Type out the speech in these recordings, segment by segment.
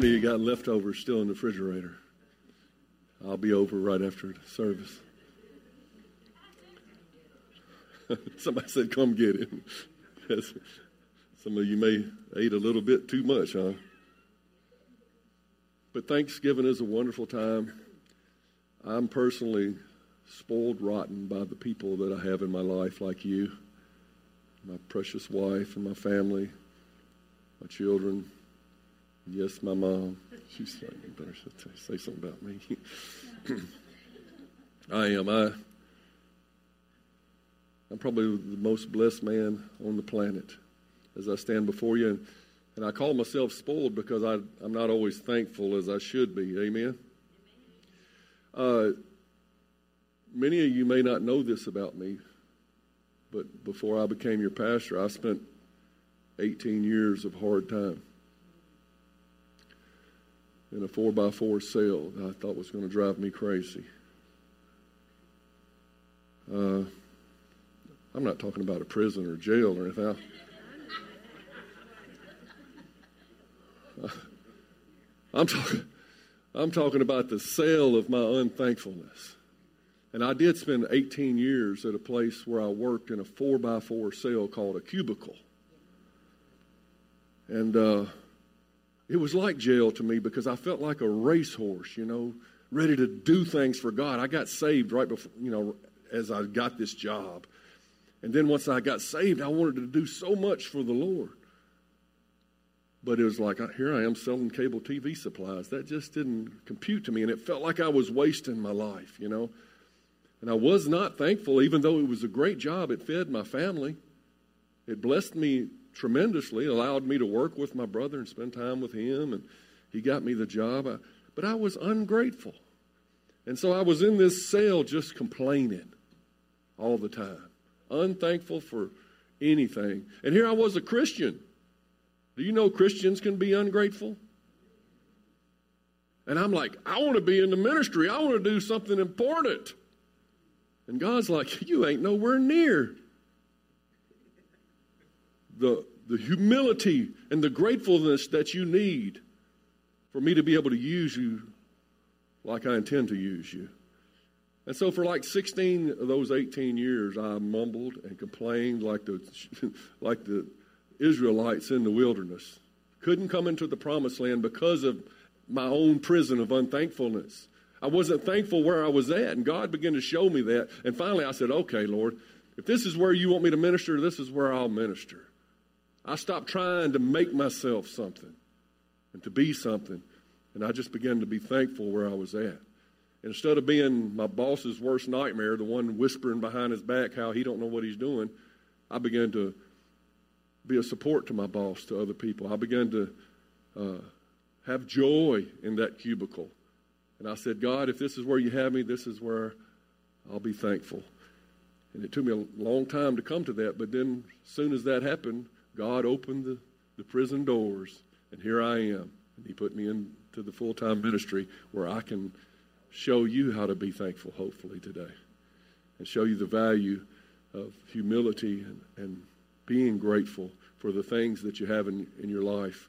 many of you got leftovers still in the refrigerator? I'll be over right after the service. Somebody said, come get it. Some of you may ate a little bit too much, huh? But Thanksgiving is a wonderful time. I'm personally spoiled rotten by the people that I have in my life, like you, my precious wife and my family, my children, Yes, my mom. She's like, better say something about me. I am. I, I'm probably the most blessed man on the planet as I stand before you. And, and I call myself spoiled because I, I'm not always thankful as I should be. Amen? Uh, many of you may not know this about me, but before I became your pastor, I spent 18 years of hard time in a four by four cell I thought was going to drive me crazy. Uh, I'm not talking about a prison or jail or anything. I'm talking, I'm talking about the cell of my unthankfulness. And I did spend 18 years at a place where I worked in a four by four cell called a cubicle. And uh, it was like jail to me because I felt like a racehorse, you know, ready to do things for God. I got saved right before, you know, as I got this job. And then once I got saved, I wanted to do so much for the Lord. But it was like, here I am selling cable TV supplies. That just didn't compute to me. And it felt like I was wasting my life, you know. And I was not thankful, even though it was a great job. It fed my family, it blessed me tremendously, allowed me to work with my brother and spend time with him, and he got me the job. I, but I was ungrateful. And so I was in this cell just complaining all the time, unthankful for anything. And here I was a Christian. Do you know Christians can be ungrateful? And I'm like, I want to be in the ministry. I want to do something important. And God's like, you ain't nowhere near the, the humility and the gratefulness that you need for me to be able to use you like I intend to use you. And so for like 16 of those 18 years, I mumbled and complained like the, like the Israelites in the wilderness. Couldn't come into the promised land because of my own prison of unthankfulness. I wasn't thankful where I was at, and God began to show me that. And finally, I said, okay, Lord, if this is where you want me to minister, this is where I'll minister. I stopped trying to make myself something and to be something, and I just began to be thankful where I was at. Instead of being my boss's worst nightmare, the one whispering behind his back how he don't know what he's doing, I began to be a support to my boss, to other people. I began to uh, have joy in that cubicle. And I said, God, if this is where you have me, this is where I'll be thankful. And it took me a long time to come to that, but then as soon as that happened, God opened the, the prison doors, and here I am. And He put me into the full time ministry where I can show you how to be thankful, hopefully, today, and show you the value of humility and, and being grateful for the things that you have in, in your life.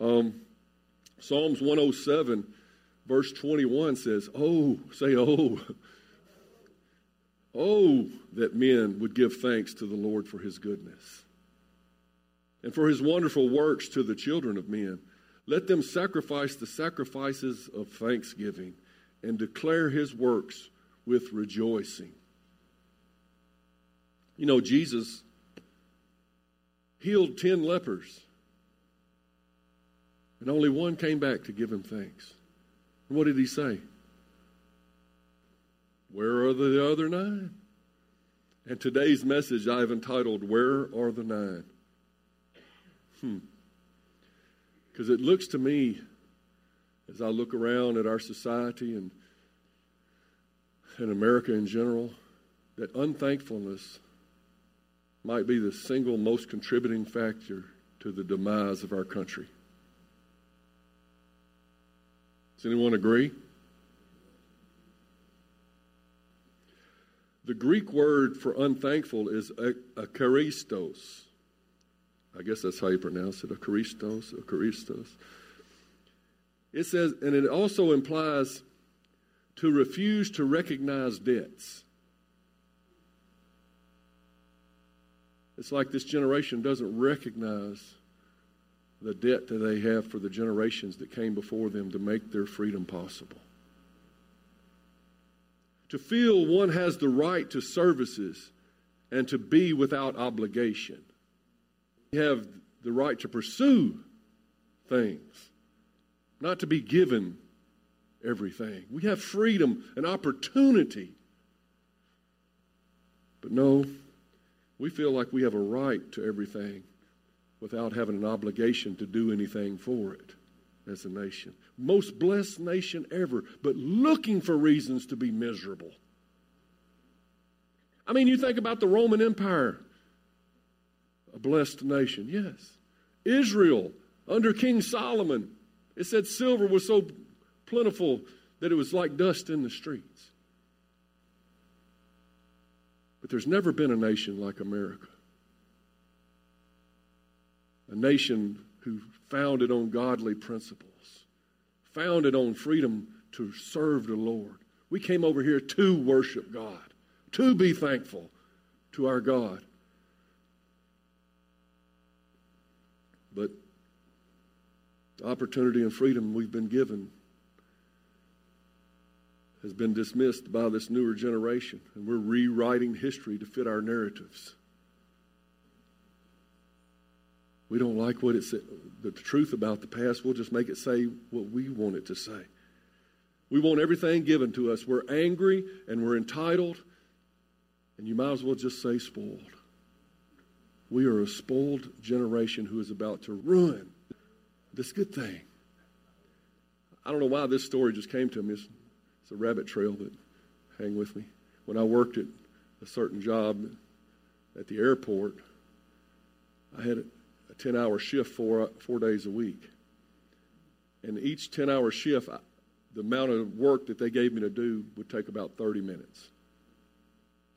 Um, Psalms 107, verse 21 says, Oh, say, oh. Oh, that men would give thanks to the Lord for his goodness and for his wonderful works to the children of men. Let them sacrifice the sacrifices of thanksgiving and declare his works with rejoicing. You know, Jesus healed 10 lepers, and only one came back to give him thanks. And what did he say? Where are the other nine? And today's message I've entitled, Where Are the Nine? Hmm. Because it looks to me, as I look around at our society and, and America in general, that unthankfulness might be the single most contributing factor to the demise of our country. Does anyone agree? The Greek word for unthankful is akaristos. I guess that's how you pronounce it, akaristos, akaristos. It says, and it also implies to refuse to recognize debts. It's like this generation doesn't recognize the debt that they have for the generations that came before them to make their freedom possible. To feel one has the right to services and to be without obligation. You have the right to pursue things, not to be given everything. We have freedom and opportunity. But no, we feel like we have a right to everything without having an obligation to do anything for it as a nation. Most blessed nation ever, but looking for reasons to be miserable. I mean, you think about the Roman Empire, a blessed nation, yes. Israel, under King Solomon, it said silver was so plentiful that it was like dust in the streets. But there's never been a nation like America. A nation who founded on godly principles, founded on freedom to serve the Lord. We came over here to worship God, to be thankful to our God. But the opportunity and freedom we've been given has been dismissed by this newer generation, and we're rewriting history to fit our narratives. We don't like what it said, the truth about the past. We'll just make it say what we want it to say. We want everything given to us. We're angry and we're entitled, and you might as well just say spoiled. We are a spoiled generation who is about to ruin this good thing. I don't know why this story just came to me. It's, it's a rabbit trail, but hang with me. When I worked at a certain job at the airport, I had a 10 hour shift four, four days a week. And each 10 hour shift, the amount of work that they gave me to do would take about 30 minutes.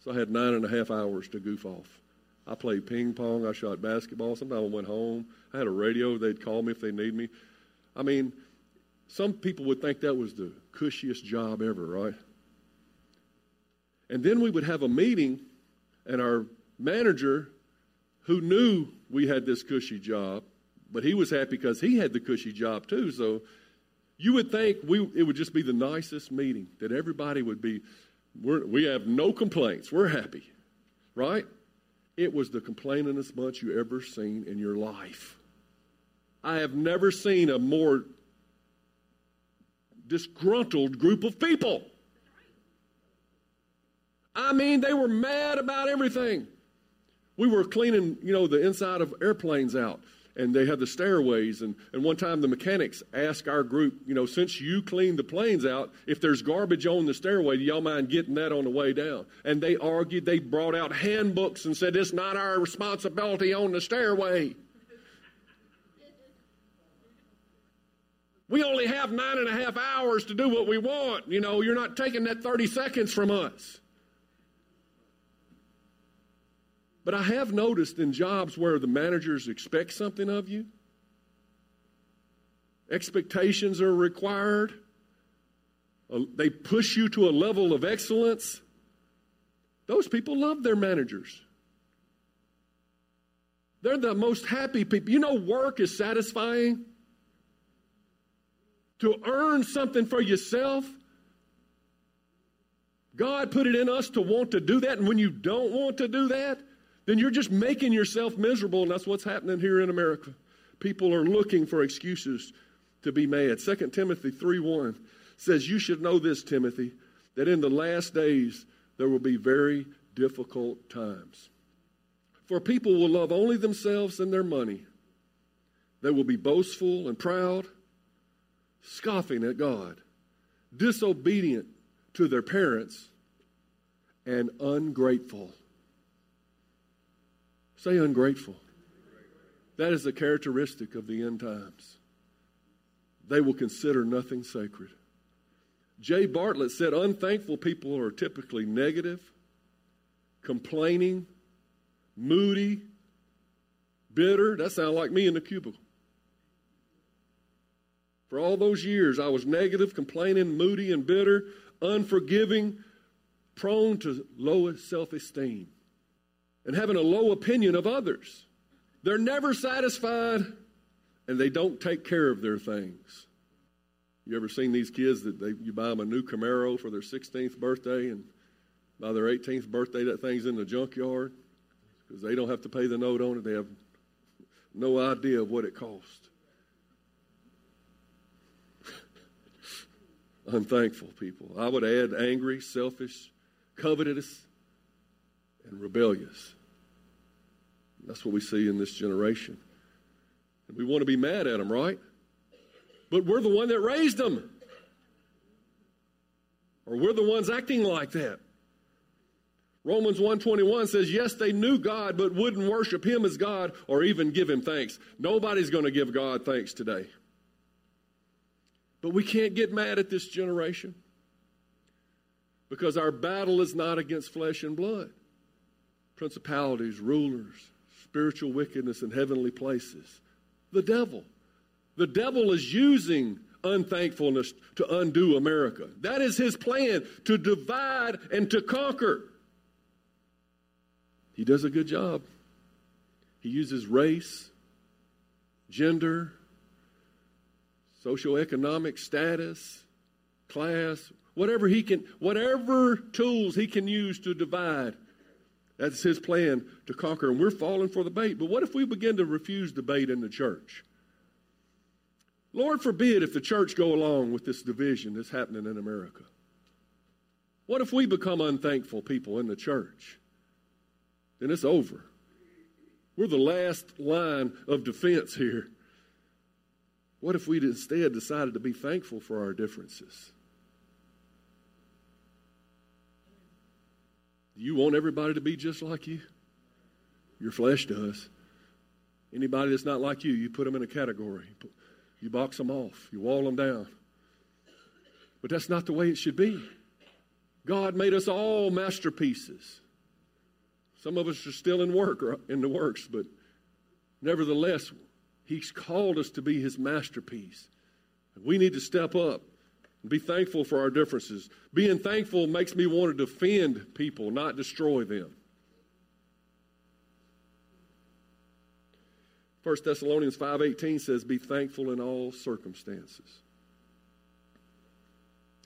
So I had nine and a half hours to goof off. I played ping pong, I shot basketball. Sometimes I went home. I had a radio, they'd call me if they need me. I mean, some people would think that was the cushiest job ever, right? And then we would have a meeting, and our manager who knew we had this cushy job, but he was happy because he had the cushy job too. So you would think we, it would just be the nicest meeting, that everybody would be, we have no complaints, we're happy, right? It was the complainingest bunch you ever seen in your life. I have never seen a more disgruntled group of people. I mean, they were mad about everything. We were cleaning, you know, the inside of airplanes out, and they had the stairways. And, and one time the mechanics asked our group, you know, since you cleaned the planes out, if there's garbage on the stairway, do y'all mind getting that on the way down? And they argued, they brought out handbooks and said, it's not our responsibility on the stairway. We only have nine and a half hours to do what we want. You know, you're not taking that 30 seconds from us. But I have noticed in jobs where the managers expect something of you, expectations are required, uh, they push you to a level of excellence. Those people love their managers. They're the most happy people. You know, work is satisfying. To earn something for yourself, God put it in us to want to do that. And when you don't want to do that, then you're just making yourself miserable, and that's what's happening here in America. People are looking for excuses to be mad. 2 Timothy 3 1 says, You should know this, Timothy, that in the last days there will be very difficult times. For people will love only themselves and their money. They will be boastful and proud, scoffing at God, disobedient to their parents, and ungrateful. Say ungrateful. That is a characteristic of the end times. They will consider nothing sacred. Jay Bartlett said unthankful people are typically negative, complaining, moody, bitter. That sounds like me in the cubicle. For all those years, I was negative, complaining, moody, and bitter, unforgiving, prone to low self esteem, and having a low opinion of others. They're never satisfied, and they don't take care of their things. You ever seen these kids that they, you buy them a new Camaro for their 16th birthday, and by their 18th birthday, that thing's in the junkyard because they don't have to pay the note on it. They have no idea of what it cost. Unthankful people. I would add angry, selfish, covetous, and rebellious. That's what we see in this generation. And we want to be mad at them, right? But we're the one that raised them. Or we're the ones acting like that. Romans 121 says, yes, they knew God, but wouldn't worship him as God or even give him thanks. Nobody's going to give God thanks today. But we can't get mad at this generation because our battle is not against flesh and blood. Principalities, rulers, spiritual wickedness in heavenly places. The devil. The devil is using unthankfulness to undo America. That is his plan to divide and to conquer. He does a good job. He uses race, gender, socioeconomic status, class, whatever he can, whatever tools he can use to divide. That's his plan to conquer. And we're falling for the bait. But what if we begin to refuse the bait in the church? Lord forbid if the church go along with this division that's happening in America. What if we become unthankful people in the church? Then it's over. We're the last line of defense here. What if we instead decided to be thankful for our differences? You want everybody to be just like you? Your flesh does. Anybody that's not like you, you put them in a category. You box them off, you wall them down. But that's not the way it should be. God made us all masterpieces. Some of us are still in work or in the works, but nevertheless, He's called us to be His masterpiece. We need to step up be thankful for our differences. Being thankful makes me want to defend people, not destroy them. 1 Thessalonians 5:18 says be thankful in all circumstances.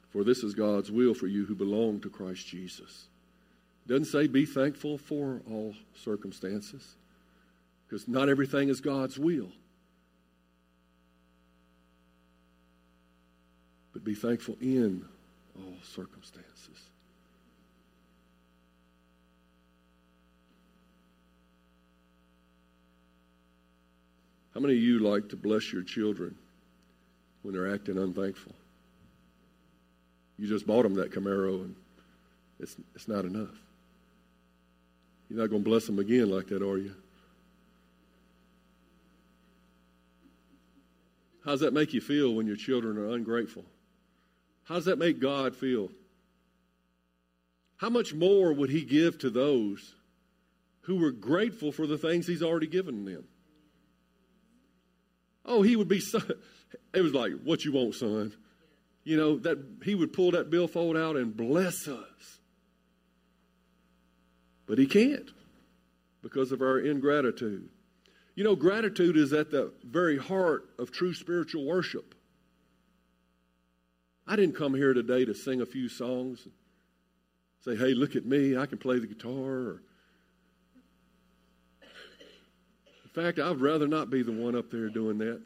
For this is God's will for you who belong to Christ Jesus. It doesn't say be thankful for all circumstances because not everything is God's will. Be thankful in all circumstances. How many of you like to bless your children when they're acting unthankful? You just bought them that Camaro and it's, it's not enough. You're not going to bless them again like that, are you? How does that make you feel when your children are ungrateful? How does that make God feel? How much more would He give to those who were grateful for the things He's already given them? Oh, he would be so, it was like, what you want, son? You know, that he would pull that billfold out and bless us. But he can't because of our ingratitude. You know, gratitude is at the very heart of true spiritual worship. I didn't come here today to sing a few songs and say, hey, look at me, I can play the guitar. Or... In fact, I'd rather not be the one up there doing that.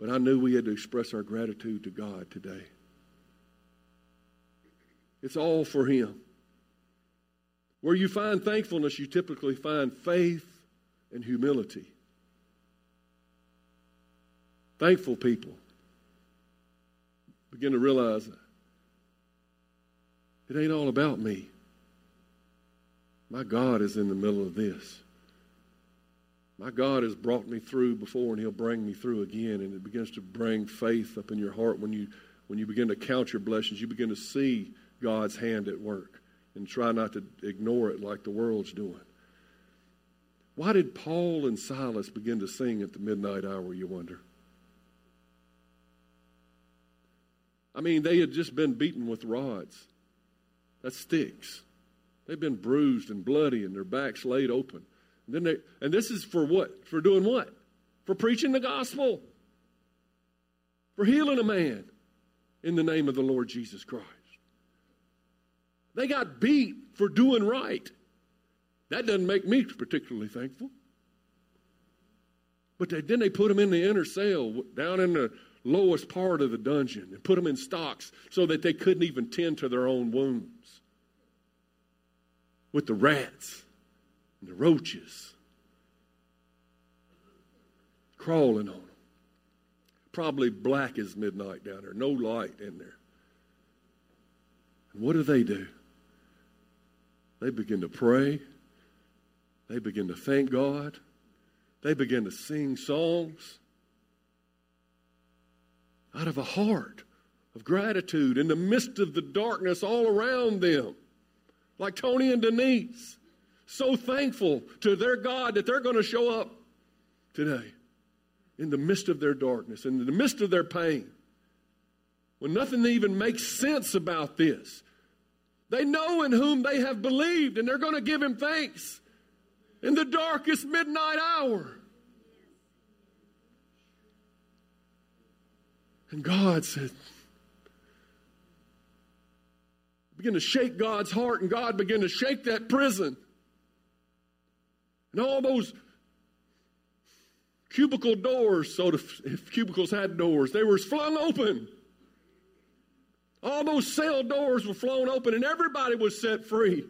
But I knew we had to express our gratitude to God today. It's all for Him. Where you find thankfulness, you typically find faith and humility. Thankful people begin to realize it ain't all about me. My God is in the middle of this. My God has brought me through before, and He'll bring me through again. And it begins to bring faith up in your heart when you when you begin to count your blessings. You begin to see God's hand at work, and try not to ignore it like the world's doing. Why did Paul and Silas begin to sing at the midnight hour? You wonder. I mean, they had just been beaten with rods. That's sticks. They've been bruised and bloody and their backs laid open. And then they and this is for what? For doing what? For preaching the gospel. For healing a man in the name of the Lord Jesus Christ. They got beat for doing right. That doesn't make me particularly thankful. But they, then they put them in the inner cell, down in the lowest part of the dungeon, and put them in stocks so that they couldn't even tend to their own wounds with the rats and the roaches crawling on them. Probably black as midnight down there, no light in there. And what do they do? They begin to pray. They begin to thank God. They begin to sing songs out of a heart of gratitude in the midst of the darkness all around them like Tony and Denise. So thankful to their God that they're going to show up today in the midst of their darkness, in the midst of their pain, when nothing even makes sense about this. They know in whom they have believed, and they're going to give him thanks in the darkest midnight hour. And God said, begin to shake God's heart, and God began to shake that prison. And all those cubicle doors, so to, if cubicles had doors, they were flung open. All those cell doors were flown open, and everybody was set free.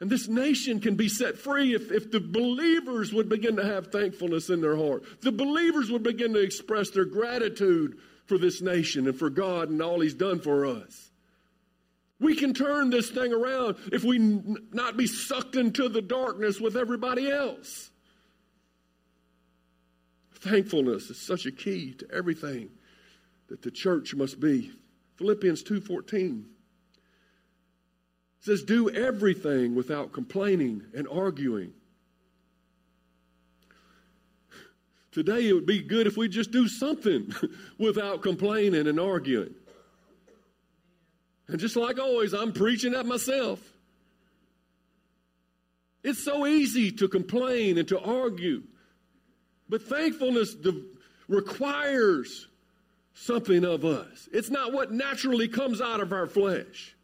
And this nation can be set free if, if the believers would begin to have thankfulness in their heart. The believers would begin to express their gratitude for this nation and for God and all He's done for us. We can turn this thing around if we n- not be sucked into the darkness with everybody else. Thankfulness is such a key to everything that the church must be. Philippians 2:14 says do everything without complaining and arguing Today it would be good if we just do something without complaining and arguing. And just like always, I'm preaching at myself. It's so easy to complain and to argue. But thankfulness requires something of us. It's not what naturally comes out of our flesh.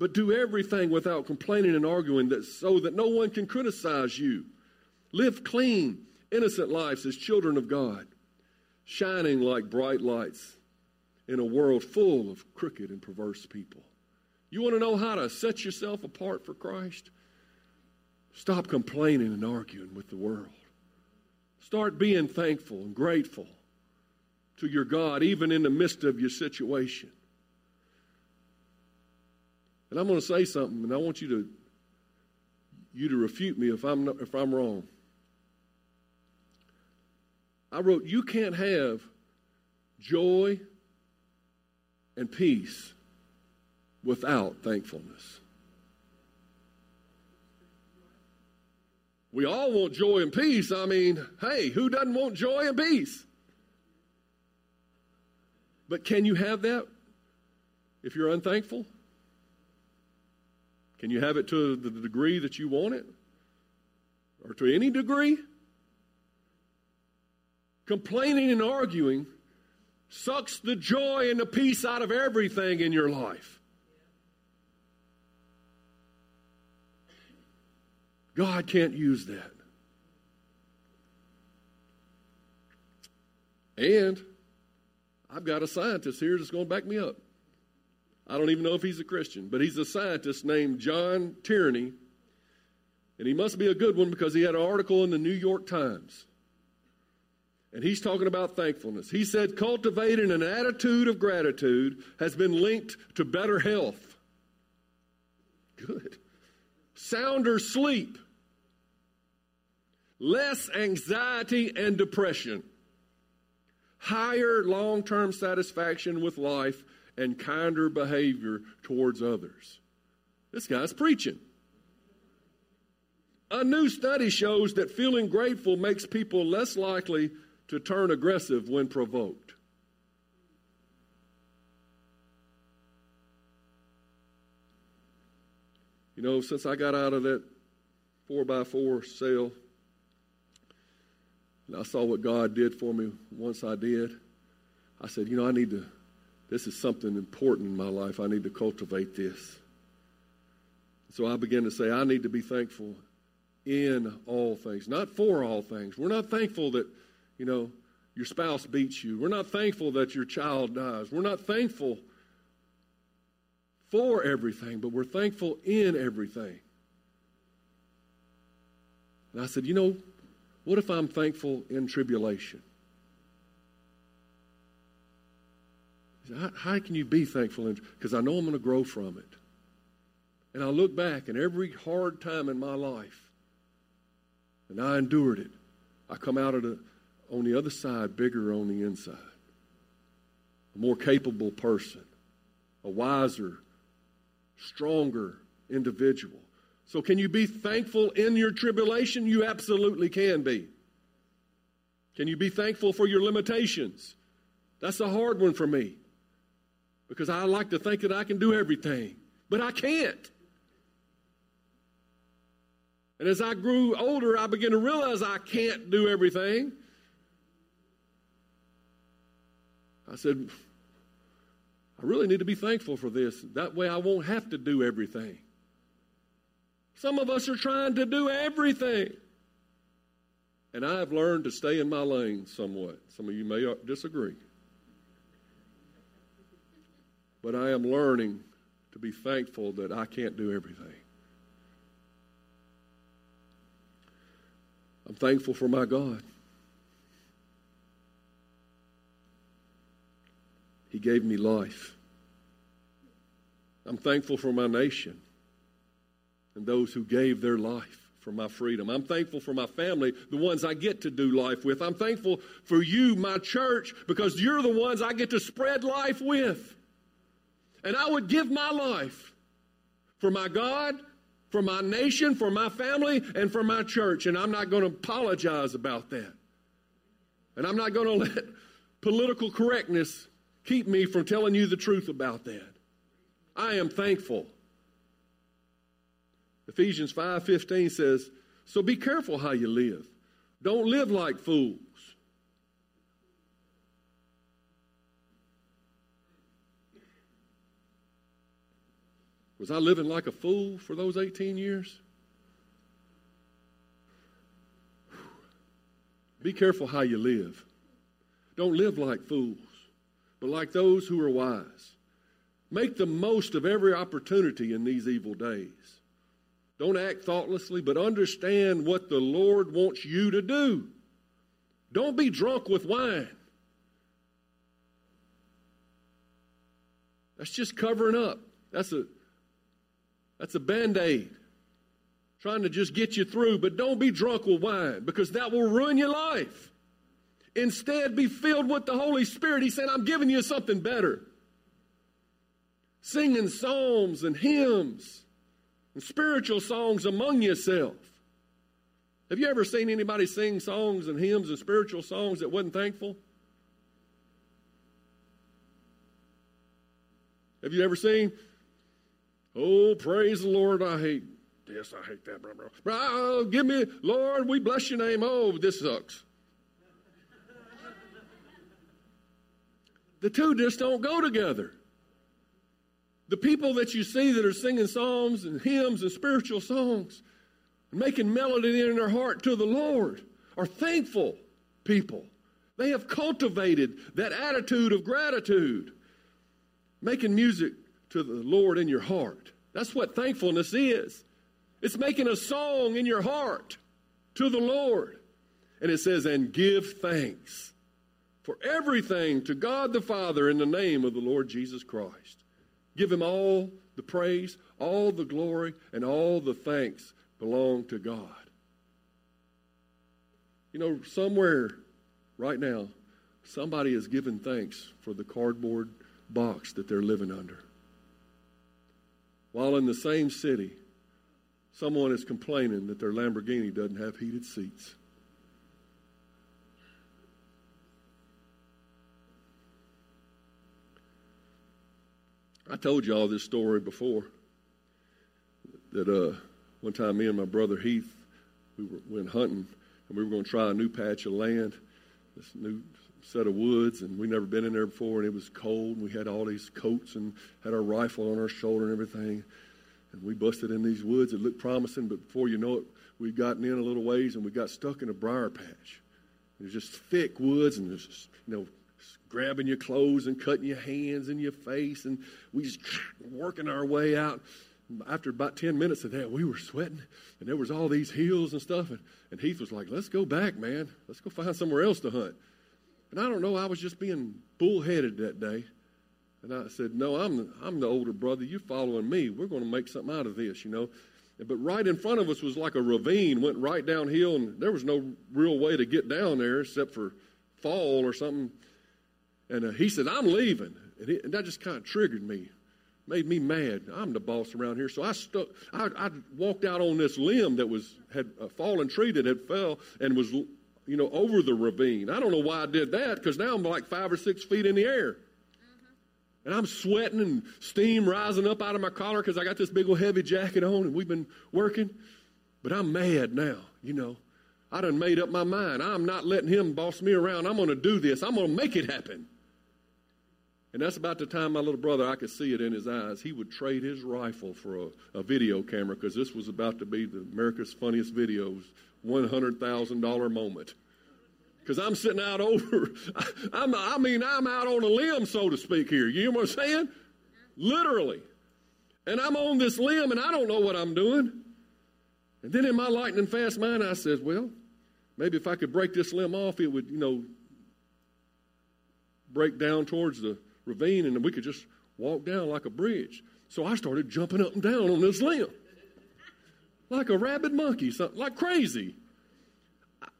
But do everything without complaining and arguing that so that no one can criticize you. Live clean innocent lives as children of God, shining like bright lights in a world full of crooked and perverse people. You want to know how to set yourself apart for Christ? Stop complaining and arguing with the world. Start being thankful and grateful to your God, even in the midst of your situation. And I'm going to say something, and I want you to you to refute me if I'm if I'm wrong. I wrote, You can't have joy and peace without thankfulness. We all want joy and peace. I mean, hey, who doesn't want joy and peace? But can you have that if you're unthankful? Can you have it to the degree that you want it? Or to any degree? Complaining and arguing sucks the joy and the peace out of everything in your life. God can't use that. And I've got a scientist here that's going to back me up. I don't even know if he's a Christian, but he's a scientist named John Tierney. And he must be a good one because he had an article in the New York Times. And he's talking about thankfulness. He said, cultivating an attitude of gratitude has been linked to better health. Good. Sounder sleep. Less anxiety and depression. Higher long term satisfaction with life and kinder behavior towards others. This guy's preaching. A new study shows that feeling grateful makes people less likely to turn aggressive when provoked. You know, since I got out of that four by four cell, and I saw what God did for me once I did, I said, you know, I need to, this is something important in my life. I need to cultivate this. So I began to say, I need to be thankful in all things, not for all things. We're not thankful that you know, your spouse beats you. We're not thankful that your child dies. We're not thankful for everything, but we're thankful in everything. And I said, you know, what if I'm thankful in tribulation? How, how, can you be thankful? Because I know I'm going to grow from it. And I look back, and every hard time in my life, and I endured it, I come out of the on the other side bigger on the inside, a more capable person, a wiser, stronger individual. So, can you be thankful in your tribulation? You absolutely can be. Can you be thankful for your limitations? That's a hard one for me because I like to think that I can do everything, but I can't. And as I grew older, I began to realize I can't do everything. I said, I really need to be thankful for this. That way I won't have to do everything. Some of us are trying to do everything. And I've learned to stay in my lane somewhat. Some of you may disagree. But I am learning to be thankful that I can't do everything. I'm thankful for my God. He gave me life. I'm thankful for my nation and those who gave their life for my freedom. I'm thankful for my family, the ones I get to do life with. I'm thankful for you, my church, because you're the ones I get to spread life with. And I would give my life for my God, for my nation, for my family, and for my church. And I'm not going to apologize about that. And I'm not going to let political correctness keep me from telling you the truth about that. I am thankful. Ephesians 5:15 says, "So be careful how you live. Don't live like fools." Was I living like a fool for those 18 years? Be careful how you live. Don't live like fools but like those who are wise. Make the most of every opportunity in these evil days. Don't act thoughtlessly, but understand what the Lord wants you to do. Don't be drunk with wine. That's just covering up. That's a that's a band-aid. Trying to just get you through, but don't be drunk with wine because that will ruin your life. Instead, be filled with the Holy Spirit. He said, I'm giving you something better. Singing psalms and hymns and spiritual songs among yourself. Have you ever seen anybody sing songs and hymns and spiritual songs that wasn't thankful? Have you ever seen, oh, praise the Lord, I hate this, I hate that, blah, blah. Oh, give me, Lord, we bless your name. Oh, this sucks. The two just don't go together. The people that you see that are singing psalms and hymns and spiritual songs, and making melody in their heart to the Lord, are thankful people. They have cultivated that attitude of gratitude, making music to the Lord in your heart. That's what thankfulness is. It's making a song in your heart to the Lord. And it says, and give thanks for everything to God the Father in the name of the Lord Jesus Christ. Give him all the praise, all the glory, and all the thanks belong to God. You know, somewhere right now, somebody is giving thanks for the cardboard box that they're living under. While in the same city, someone is complaining that their Lamborghini doesn't have heated seats. I told you all this story before. That uh, one time, me and my brother Heath, we were, went hunting, and we were going to try a new patch of land, this new set of woods, and we'd never been in there before, and it was cold, and we had all these coats and had our rifle on our shoulder and everything, and we busted in these woods. It looked promising, but before you know it, we'd gotten in a little ways, and we got stuck in a briar patch. It was just thick woods, and just, you know, grabbing your clothes and cutting your hands and your face, and we just working our way out. After about 10 minutes of that, we were sweating, and there was all these hills and stuff, and, and Heath was like, let's go back, man. Let's go find somewhere else to hunt. And I don't know, I was just being bullheaded that day. And I said, no, I'm I'm the older brother. You're following me. We're going to make something out of this, you know. But right in front of us was like a ravine, went right downhill, and there was no real way to get down there except for fall or something. And uh, he said, I'm leaving. And, he, and that just kind of triggered me, made me mad. I'm the boss around here. So I, stuck, I, I walked out on this limb that was had a fallen tree that had fell and was, you know, over the ravine. I don't know why I did that because now I'm like five or six feet in the air. Mm-hmm. And I'm sweating and steam rising up out of my collar because I got this big old heavy jacket on and we've been working. But I'm mad now, you know. I done made up my mind. I'm not letting him boss me around. I'm going to do this. I'm going to make it happen. And that's about the time my little brother, I could see it in his eyes. He would trade his rifle for a, a video camera because this was about to be the America's Funniest Videos $100,000 moment. Because I'm sitting out over, I'm, I mean, I'm out on a limb, so to speak, here. You know what I'm saying? Literally. And I'm on this limb and I don't know what I'm doing. And then in my lightning fast mind, I said, well, maybe if I could break this limb off, it would, you know, break down towards the ravine and we could just walk down like a bridge. So I started jumping up and down on this limb like a rabid monkey, something like crazy.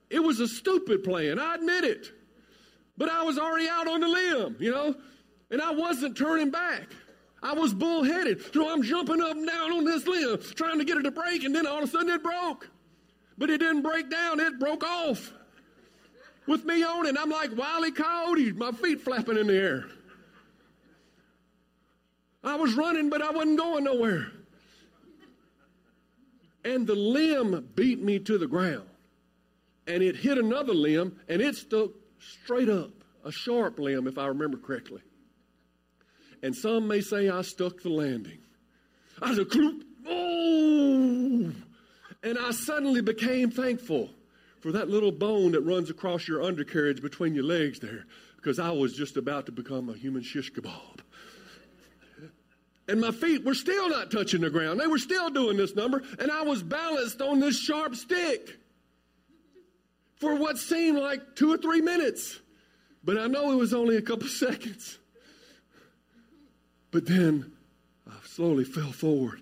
It was a stupid plan, I admit it. But I was already out on the limb, you know, and I wasn't turning back. I was bullheaded. So I'm jumping up and down on this limb, trying to get it to break, and then all of a sudden it broke. But it didn't break down, it broke off. With me on it, I'm like Wiley Coyote, my feet flapping in the air. I was running, but I wasn't going nowhere. And the limb beat me to the ground. And it hit another limb, and it stuck straight up, a sharp limb, if I remember correctly. And some may say I stuck the landing. I said, oh! And I suddenly became thankful for that little bone that runs across your undercarriage between your legs there, because I was just about to become a human shish kebab and my feet were still not touching the ground. They were still doing this number, and I was balanced on this sharp stick for what seemed like two or three minutes. But I know it was only a couple seconds. But then I slowly fell forward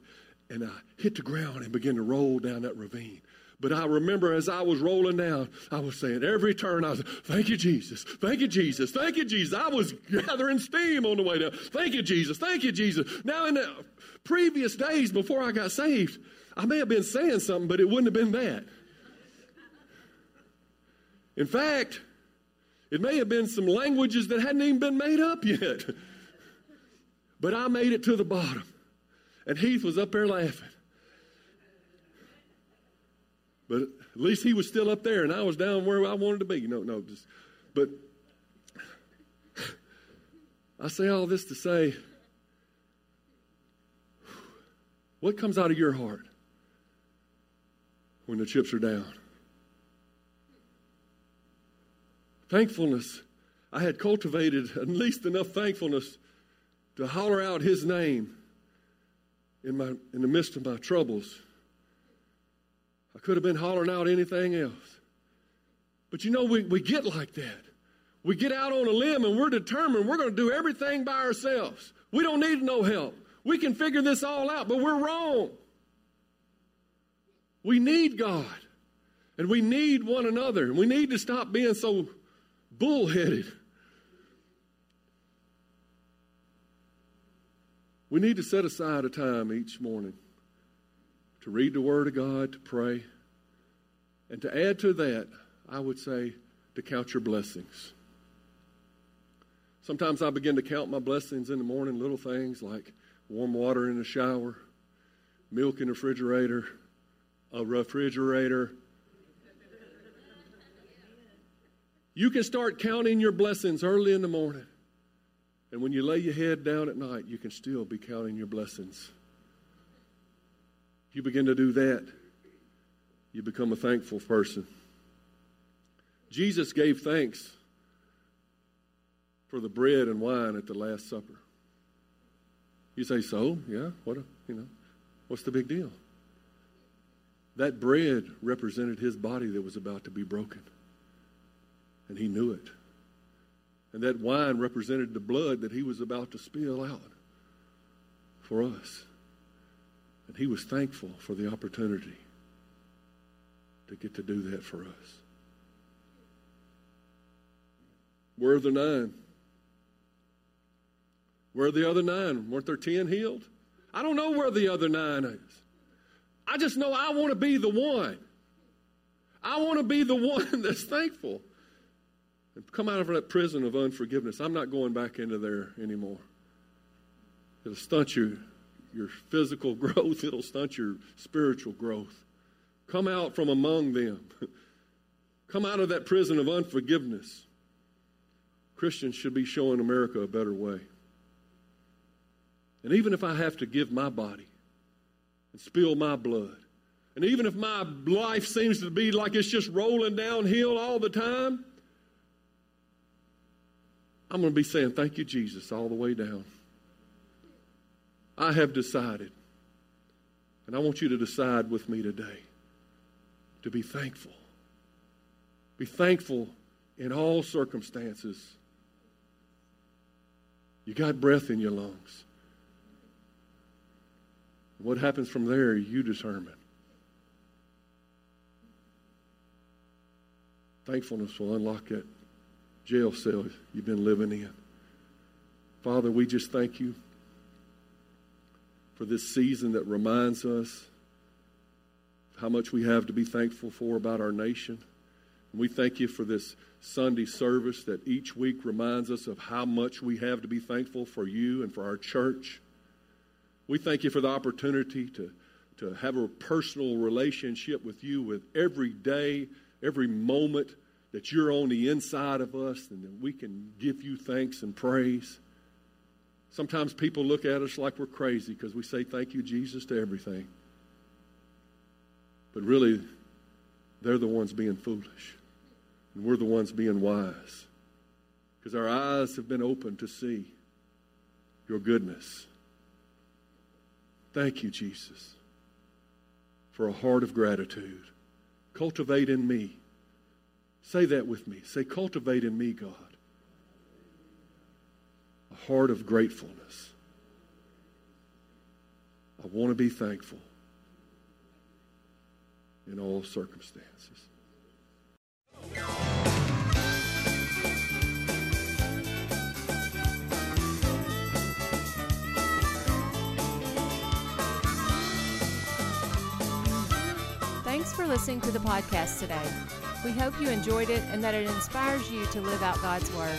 and I hit the ground and began to roll down that ravine. But I remember as I was rolling down, I was saying every turn, I was, thank you, Jesus. Thank you, Jesus. Thank you, Jesus. I was gathering steam on the way down. Thank you, Jesus. Thank you, Jesus. Now, in the previous days before I got saved, I may have been saying something, but it wouldn't have been that. In fact, it may have been some languages that hadn't even been made up yet. But I made it to the bottom. And Heath was up there laughing. But at least he was still up there and I was down where I wanted to be. No, no, just, but I say all this to say what comes out of your heart when the chips are down? Thankfulness. I had cultivated at least enough thankfulness to holler out his name in, my, in the midst of my troubles I could have been hollering out anything else. But you know, we, we get like that. We get out on a limb and we're determined we're going to do everything by ourselves. We don't need no help. We can figure this all out, but we're wrong. We need God. And we need one another. and We need to stop being so bullheaded. We need to set aside a time each morning to read the Word of God, to pray, and to add to that, I would say, to count your blessings. Sometimes I begin to count my blessings in the morning, little things like warm water in the shower, milk in the refrigerator, a refrigerator. You can start counting your blessings early in the morning. And when you lay your head down at night, you can still be counting your blessings. You begin to do that, you become a thankful person. Jesus gave thanks for the bread and wine at the Last Supper. You say, so? Yeah, what, a, you know, what's the big deal? That bread represented his body that was about to be broken. And he knew it. And that wine represented the blood that he was about to spill out for us. And he was thankful for the opportunity to get to do that for us. Where are the nine? Where are the other nine? Weren't there ten healed? I don't know where the other nine is. I just know I want to be the one. I want to be the one that's thankful and come out of that prison of unforgiveness. I'm not going back into there anymore. It'll stunt your, your physical growth, it'll stunt your spiritual growth. Come out from among them. Come out of that prison of unforgiveness. Christians should be showing America a better way. And even if I have to give my body and spill my blood, and even if my life seems to be like it's just rolling downhill all the time, I'm going to be saying, Thank you, Jesus, all the way down. I have decided, and I want you to decide with me today to be thankful. Be thankful in all circumstances. You got breath in your lungs. What happens from there, you determine. Thankfulness will unlock that jail cell you've been living in. Father, we just thank you for this season that reminds us how much we have to be thankful for about our nation. And we thank you for this Sunday service that each week reminds us of how much we have to be thankful for you and for our church. We thank you for the opportunity to, to have a personal relationship with you with every day, every moment that you're on the inside of us and that we can give you thanks and praise. Sometimes people look at us like we're crazy because we say thank you, Jesus, to everything. But really, they're the ones being foolish. And we're the ones being wise. Because our eyes have been opened to see your goodness. Thank you, Jesus, for a heart of gratitude. Cultivate in me Say that with me. Say, cultivate in me, God, heart of gratefulness. I want to be thankful in all circumstances. Thanks for listening to the podcast today. We hope you enjoyed it and that it inspires you to live out God's Word.